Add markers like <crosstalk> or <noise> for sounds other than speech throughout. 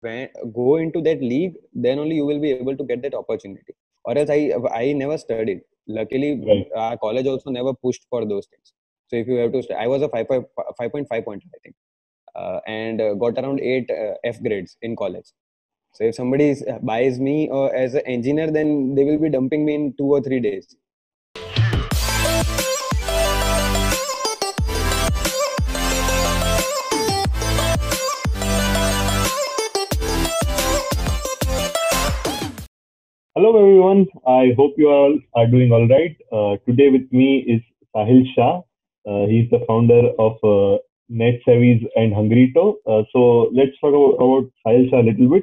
when, go into that league then only you will be able to get that opportunity. Or else i i never studied. Luckily Right. our college also never pushed for those things. So if you have to st- i was a 5, 5.5 pointer i think. Uh, and uh, got around 8 uh, f grades in college. So if somebody buys me uh, as an engineer then they will be dumping me in 2 or 3 days Hello, everyone. I hope you all are doing all right. Uh, today with me is Sahil Shah. Uh, he's the founder of uh, Netsavvies and Hungrito. Uh, so let's talk about, about Sahil Shah a little bit.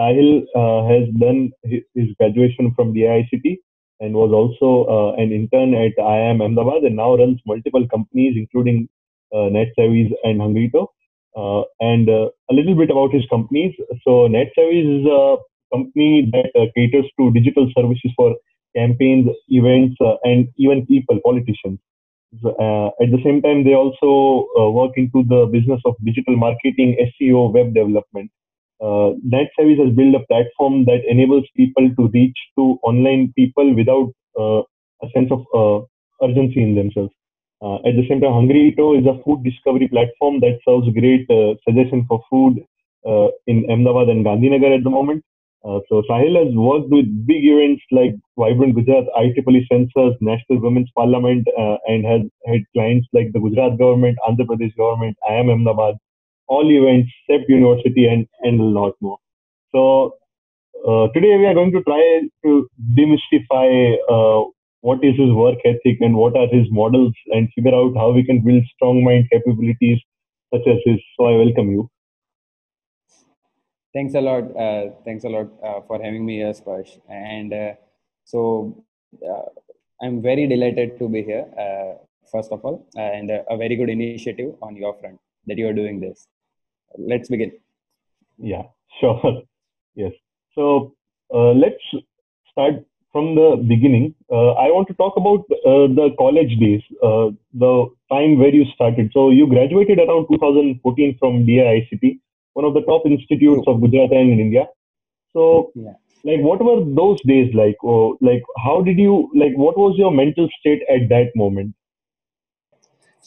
Sahil uh, has done his, graduation from DICT and was also uh, an intern at IIM Ahmedabad and now runs multiple companies, including uh, Netsavvies and Hungrito. Uh, and a little bit about his companies. So Netsavvies is a company that uh, caters to digital services for campaigns, events, uh, and even people, politicians. Uh, at the same time, they also work into the business of digital marketing, SEO, web development. Uh, Netsavvies has built a platform that enables people to reach to online people without uh, a sense of uh, urgency in themselves. At the same time, Hungrito is a food discovery platform that serves great uh, suggestion for food in Ahmedabad and Gandhinagar at the moment. Uh, so Sahil has worked with big events like Vibrant Gujarat, IEEE Census, National Women's Parliament, uh, and has had clients like the Gujarat government, Andhra Pradesh government, IIM Ahmedabad, all events, CEPT University, and, and a lot more. So uh, today we are going to try to demystify uh, what is his work ethic and what are his models and figure out how we can build strong mind capabilities such as his. So I welcome you. Thanks a lot. Uh, thanks a lot uh, for having me here, Sparsh. And uh, so uh, I'm very delighted to be here, uh, first of all, and uh, a very good initiative on your front that you are doing this. Let's begin. Yeah, <laughs> sure. yes. So let's start from the beginning. I want to talk about the college days, the time where you started. So you graduated around 2014 from DICT, one of the top institutes of Gujarat and in India. So, yeah. like, what were those days like? Or like, how did you like? What was your mental state at that moment?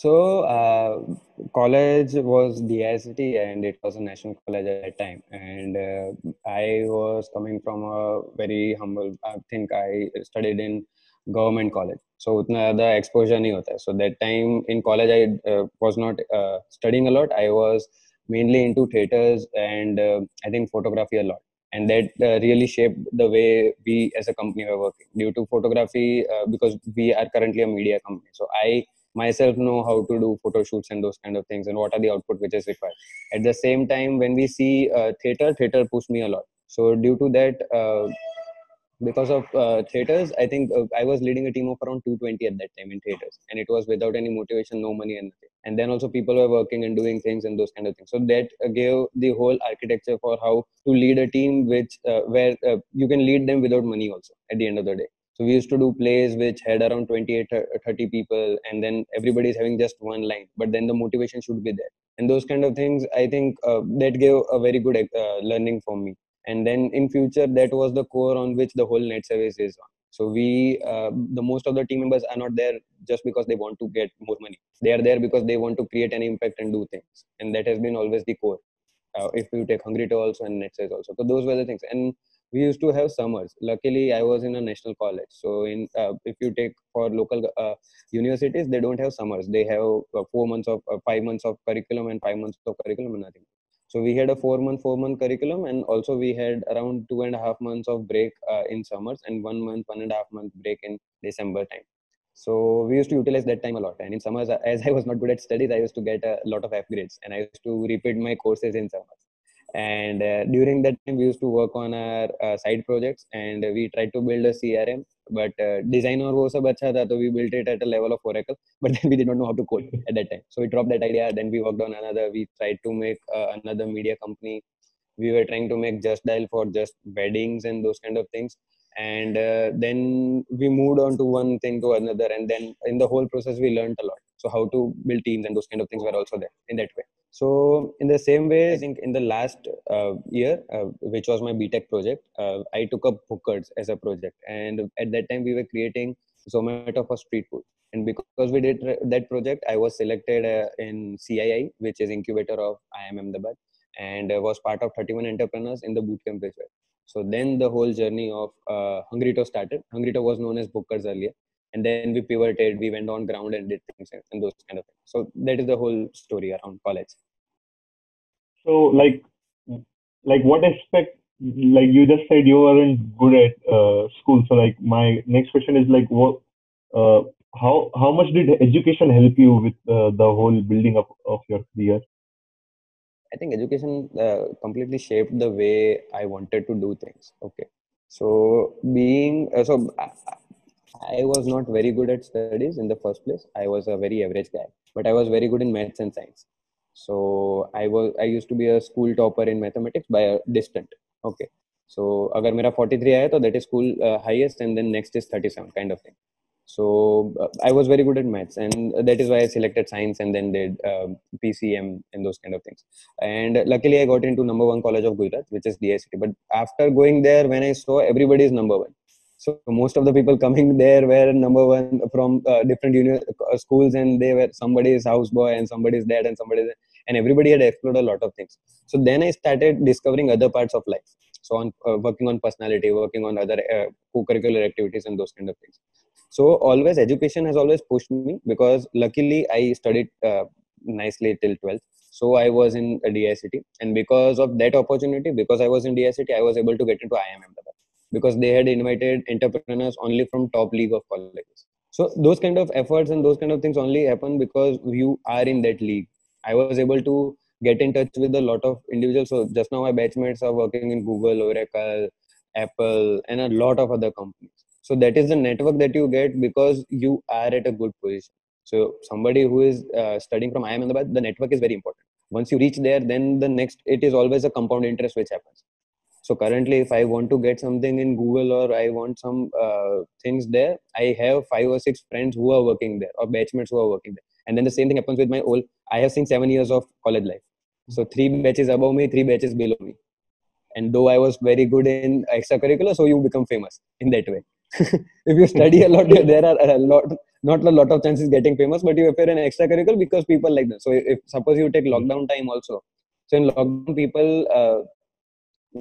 So, uh, college was DICT and it was a national college at that time. And uh, I was coming from a very humble, I think I studied in government college. So, utna the exposure nahi hota. So, that time in college, I uh, was not uh, studying a lot. I was mainly into theaters and uh, I think photography a lot. And that uh, really shaped the way we as a company were working. Due to photography, uh, because we are currently a media company. So I myself know how to do photo shoots and those kind of things and what are the output which is required at the same time when we see uh, theater theater pushed me a lot so due to that uh, because of uh, theaters i think uh, i was leading a team of around 220 at that time in theaters and it was without any motivation no money and and then also people were working and doing things and those kind of things. So that uh, gave the whole architecture for how to lead a team which uh, where uh, you can lead them without money also at the end of the day. So we used to do plays which had around 28 uh, 30 people and then everybody is having just one line but then the motivation should be there. And those kind of things i think that gave a very good learning for me and then in future that was the core on which the whole Netsavvies is on. So we uh, the most of the team members are not there just because they want to get more money. They are there because they want to create an impact and do things. And that has been always the core uh, if you take Hungrito also and Netsavvies also. So those were the things. And we used to have summers. Luckily i was in a national college. So in uh, if you take for local uh, universities they don't have summers. They have uh, four months of uh, five months of curriculum and five months of curriculum and nothing so we had a four month four month curriculum and also we had around two and a half months of break uh, in summers and one month one and a half month break in december time. So we used to utilize that time a lot and in summers uh, as i was not good at studies i used to get a lot of f grades and i used to repeat my courses in summers and uh, during that time we used to work on our uh, side projects and we tried to build a crm but uh, design aur wo sab tha so we built it at a level of oracle <laughs> but then we did not know how to code at that time. So we dropped that idea then we worked on another we tried to make uh, another media company. We were trying to make Justdial for just weddings and those kind of things. And uh, then we moved on to one thing to another and then in the whole process we learned a lot so how to build teams and those kind of things were also there in that way so in the same way, I think in the last uh, year, uh, which was my BTech project, uh, I took up Bhukhad as a project, and at that time we were creating Zomato for street food. And because we did that project, I was selected uh, in CII, which is incubator of IIM Ahmedabad, and uh, was part of 31 entrepreneurs in the bootcamp as well. So then the whole journey of uh, Hungrito started. Hungrito was known as Bhukhad earlier, and then we pivoted we went on ground and did things and those kind of things. So that is the whole story around college. So like like what aspect like you just said you weren't good at uh, school. So like my next question is like what uh, how how much did education help you with uh, the whole building up of your career? I think education uh, completely shaped the way i wanted to do things. Okay. So being uh, so I was not very good at studies in the first place. I was a very average guy, but I was very good in maths and science. So I was I used to be a school topper in mathematics by a distant. Okay. So अगर मेरा 43 आया तो that is school uh, highest and then next is 37 kind of thing. So uh, I was very good at maths and that is why I selected science and then did uh, PCM and those kind of things. And luckily I got into number one college of Gujarat, which is DICT. But after going there, when I saw everybody is number one, so most of the people coming there were number one from uh, different uni- uh, schools, and they were somebody's houseboy and somebody's dad and somebody's and everybody had explored a lot of things. So then I started discovering other parts of life. So on uh, working on personality, working on other uh, co-curricular activities and those kind of things. So always education has always pushed me because luckily I studied uh, nicely till 12th. So I was in DICT, and because of that opportunity, because I was in DICT, I was able to get into IIM because they had invited entrepreneurs only from top league of colleges. So those kind of efforts and those kind of things only happen because you are in that league. I was able to get in touch with a lot of individuals. So just now my batchmates are working in google oracle apple and a lot of other companies. So that is the network that you get because you are at a good position. So somebody who is uh, studying from IIM Ahmedabad, the network is very important. Once you reach there then the next it is always a compound interest which happens so currently if i want to get something in google or i want some uh, things there i have five or six friends who are working there or batchmates who are working there. And then the same thing happens with my old i have seen seven years of college life. So three batches above me three batches below me. And though i was very good in extracurricular so you become famous in that way. <laughs> If you study a lot <laughs> there are a lot not a lot of chances getting famous but you appear in extracurricular because people like that. So if suppose you take lockdown time also. So in lockdown people uh,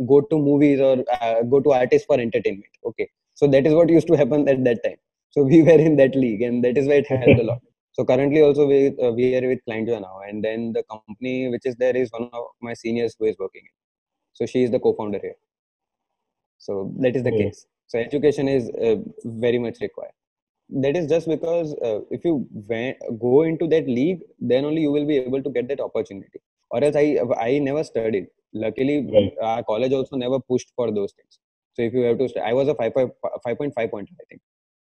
go to movies or uh, go to artists for entertainment. Okay. So that is what used to happen at that time. So <laughs> we were in that league and that is why it <laughs> helped a lot. So currently also we, uh, we are with ClientJoy now and then the company which is there is one of my seniors who is working. So she is the co-founder here. So that is the yeah. case. So education is uh, very much required. That is just because uh, if you go into that league then only you will be able to get that opportunity. Or else i i never studied luckily right. our college also never pushed for those things. So if you have to st- i was a 5, 5.5 point i think.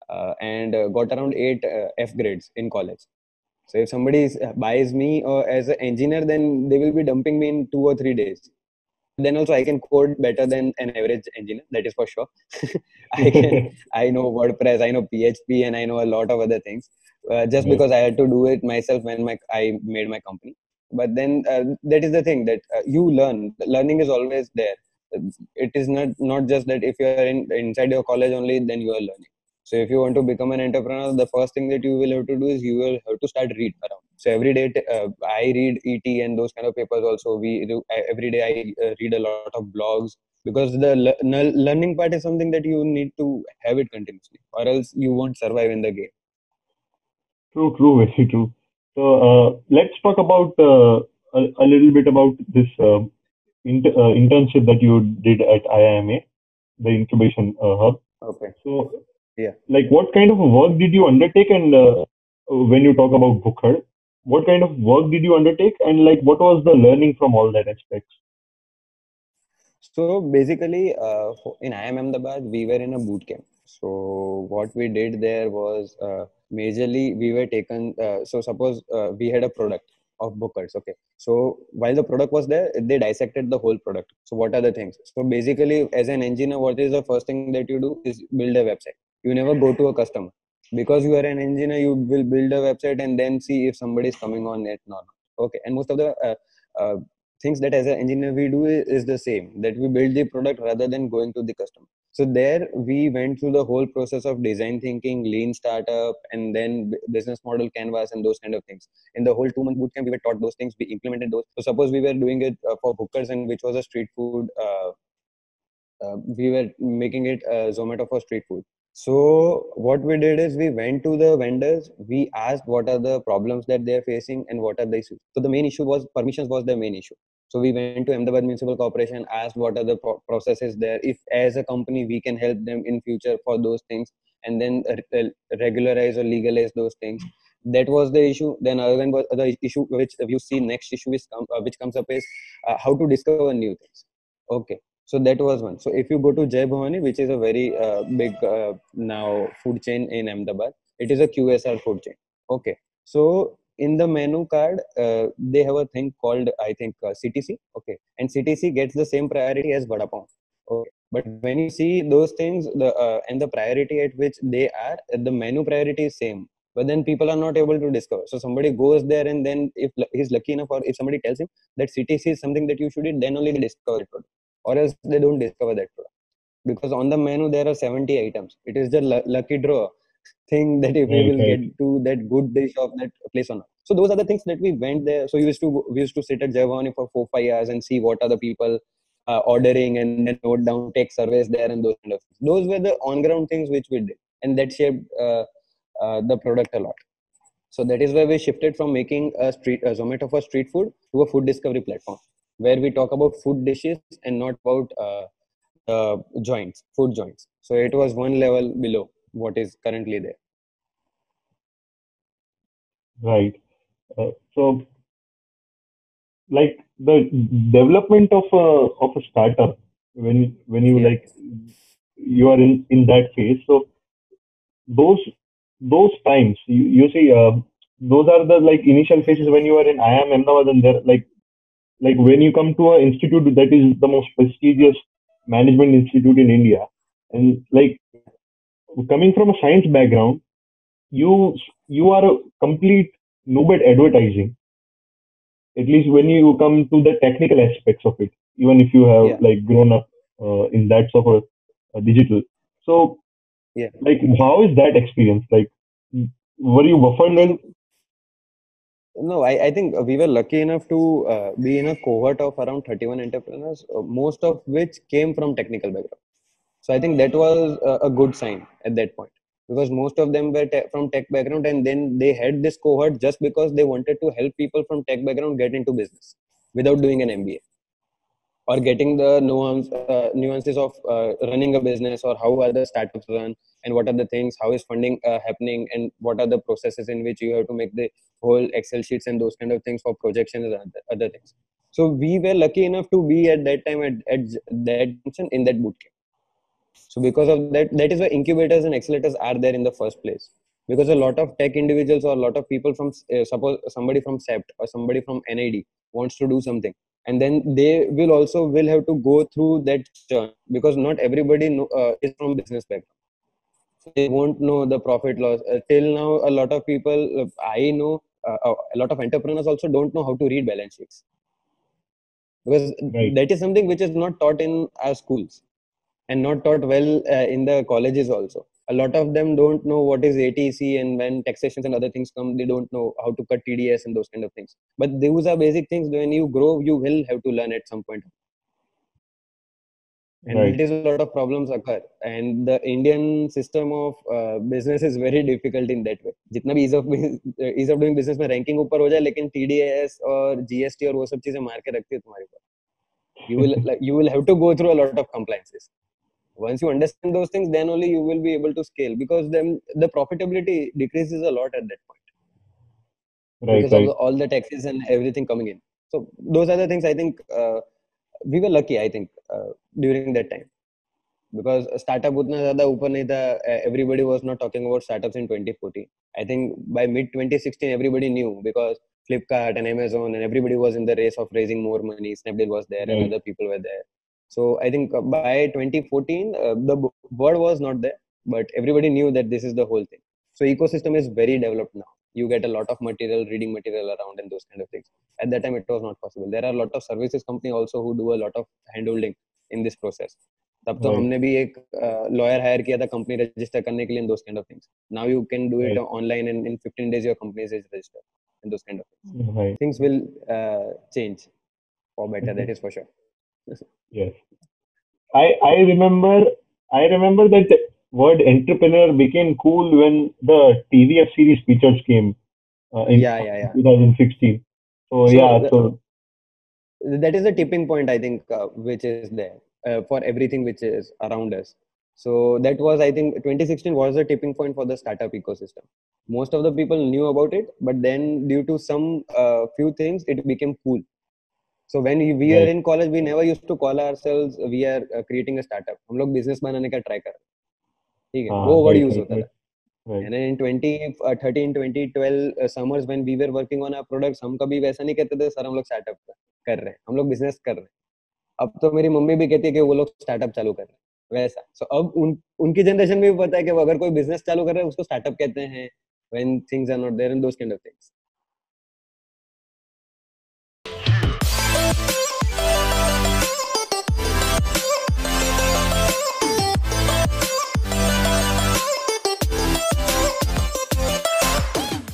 Uh, and uh, got around 8 uh, f grades in college. So if somebody uh, buys me uh, as an engineer then they will be dumping me in 2 or 3 days. Then also i can code better than an average engineer that is for sure. <laughs> I can i know wordpress i know php and i know a lot of other things. Uh, just right. because i had to do it myself when my i made my company but then uh, that is the thing that uh, you learn. Learning is always there. It is not not just that if you are in inside your college only then you are learning. So if you want to become an entrepreneur the first thing that you will have to do is you will have to start read around. So every day uh, i read et and those kind of papers also. We do every day i uh, read a lot of blogs because the le- learning part is something that you need to have it continuously or else you won't survive in the game. True true very true so uh, let's talk about uh, a, a, little bit about this uh, inter- internship that you did at IIMA, the incubation hub. Okay. So yeah, like what kind of work did you undertake, and when you talk about Bhukhad, what kind of work did you undertake, and like what was the learning from all that aspects? So basically, uh, in IIM Ahmedabad, we were in a boot camp. So what we did there was uh, majorly we were taken uh, so suppose uh, we had a product of Bhukhad okay. So while the product was there they dissected the whole product. So what are the things? So basically as an engineer what is the first thing that you do is build a website. You never go to a customer. Because you are an engineer you will build a website and then see if somebody is coming on it or not. Okay and most of the uh, uh, things that as an engineer we do is, is, the same that we build the product rather than going to the customer so there we went through the whole process of design thinking lean startup and then business model canvas and those kind of things in the whole two month bootcamp we were taught those things we implemented those so suppose we were doing it uh, for Bhukhad and which was a street food uh, uh, we were making it uh, zomato for street food so what we did is we went to the vendors, we asked what are the problems that they are facing and what are the issues. So the main issue was permissions was the main issue. So we went to Ahmedabad Municipal Corporation, asked what are the pro- processes there. If as a company we can help them in future for those things, and then re- regularize or legalize those things. That was the issue. Then other than the issue which you see next issue is uh, which comes up is uh, how to discover new things. Okay, so that was one. So if you go to Jai Bhavani, which is a very uh, big uh, now food chain in Ahmedabad, it is a QSR food chain. Okay. So in the menu card, uh, they have a thing called I think CTC. Uh, okay, and CTC gets the same priority as Vada Pav. Okay. But when you see those things, the uh, and the priority at which they are, the menu priority is same but then people are not able to discover so somebody goes there and then if he's lucky enough or if somebody tells him that ctc is something that you should eat then only they discover it or else they don't discover that product because on the menu there are 70 items it is the lucky draw thing that if we will get to that good dish of that place or not. So those are the things that we went there. So we used to we used to sit at Jai Bhavani for four five years and see what are the people uh, ordering and then note down take surveys there and those kind of things. those were the on ground things which we did and that shaped uh, uh, the product a lot. So that is why we shifted from making a street a zomato for street food to a food discovery platform where we talk about food dishes and not about uh, uh, joints, food joints. So it was one level below what is currently there. Right. Uh, so, like the development of a of a startup when when you like you are in in that phase. So those those times you, you see uh, those are the like initial phases when you are in IIM Ahmedabad and there like like when you come to an institute that is the most prestigious management institute in India, and like coming from a science background, you you are a complete noob at advertising. At least when you come to the technical aspects of it, even if you have yeah. like grown up uh, in that sort of uh, digital. So, yeah, like how is that experience? Like, were you buffered no, I, I think we were lucky enough to uh, be in a cohort of around 31 entrepreneurs, uh, most of which came from technical background. So I think that was a, good sign at that point. Because most of them were te- from tech background and then they had this cohort just because they wanted to help people from tech background get into business without doing an MBA or getting the nuance, uh, nuances of uh, running a business or how other startups run and what are the things how is funding uh, happening and what are the processes in which you have to make the whole excel sheets and those kind of things for projections and other, other things. So we were lucky enough to be at that time at, at that in that bootcamp so because of that that is why incubators and accelerators are there in the first place. Because a lot of tech individuals or a lot of people from uh, suppose somebody from CEPT or somebody from nid wants to do something. And then they will also will have to go through that churn because not everybody know, uh, is from business background. They won't know the profit loss. Uh, till now, a lot of people, uh, I know, uh, uh, a lot of entrepreneurs also don't know how to read balance sheets. Because right. that is something which is not taught in our schools and not taught well uh, in the colleges also. A lot of them don't know what is ATC and when taxations and other things come, they don't know how to cut TDS and those kind of things. But those are basic things. When you grow, you will have to learn at some point and right. it is a lot of problems occur and the indian system of uh, business is very difficult in that way जितना भी ease of <laughs> ease of doing business में ranking ऊपर हो जाए लेकिन TDS और GST और वो सब चीजें मार के रखती है तुम्हारे ऊपर you will like, <laughs> you will have to go through a lot of compliances once you understand those things then only you will be able to scale because then the profitability decreases a lot at that point. Right, because right. of all the taxes and everything coming in. So those are the things i think uh, we were lucky i think uh, during that time. Because startup utna zyada upar nahi tha everybody was not talking about startups in 2014 i think by mid 2016 everybody knew because flipkart and amazon and everybody was in the race of raising more money. Snapdeal was there and other people were there so i think by 2014 uh, the word was not there but everybody knew that this is the whole thing so ecosystem is very developed now you get a lot of material reading material around and those kind of things at that time it was not possible there are a lot of services company also who do a lot of handholding in this process तब तो Right. हमने भी एक lawyer hire किया था company register करने के लिए those kind of things now you can do it Right. Online in in 15 days your company is registered and those kind of things Right. things will uh, change for better Mhm. that is for sure Yes. I I remember I remember that word entrepreneur became cool when the TVF series features came uh, in Yeah, yeah, yeah. 2016. So, So yeah, the- so that is a tipping point i think uh, which is there uh, for everything which is around us so that was i think 2016 was a tipping point for the startup ecosystem most of the people knew about it but then due to some uh, few things it became cool so when we, we were Right. in college we never used to call ourselves we are uh, creating a startup हम लोग business बनाने का try कर रहे हैं ठीक है हाँ, वो use right, होता. था and then in 2013 2012 uh, summers when we were working on our products हम कभी वैसा नहीं कहते थे सर हम लोग स्टार्टअप कर रहे हैं हम लोग बिज़नेस कर रहे हैं अब तो मेरी मम्मी भी कहती है कि वो लोग स्टार्टअप चालू कर रहे हैं वैसा सो so, अब उन उनकी जनरेशन में भी पता है कि वो अगर कोई बिज़नेस चालू कर रहे हैं उसको स्टार्टअप कहते हैं when things are not there and those kind of things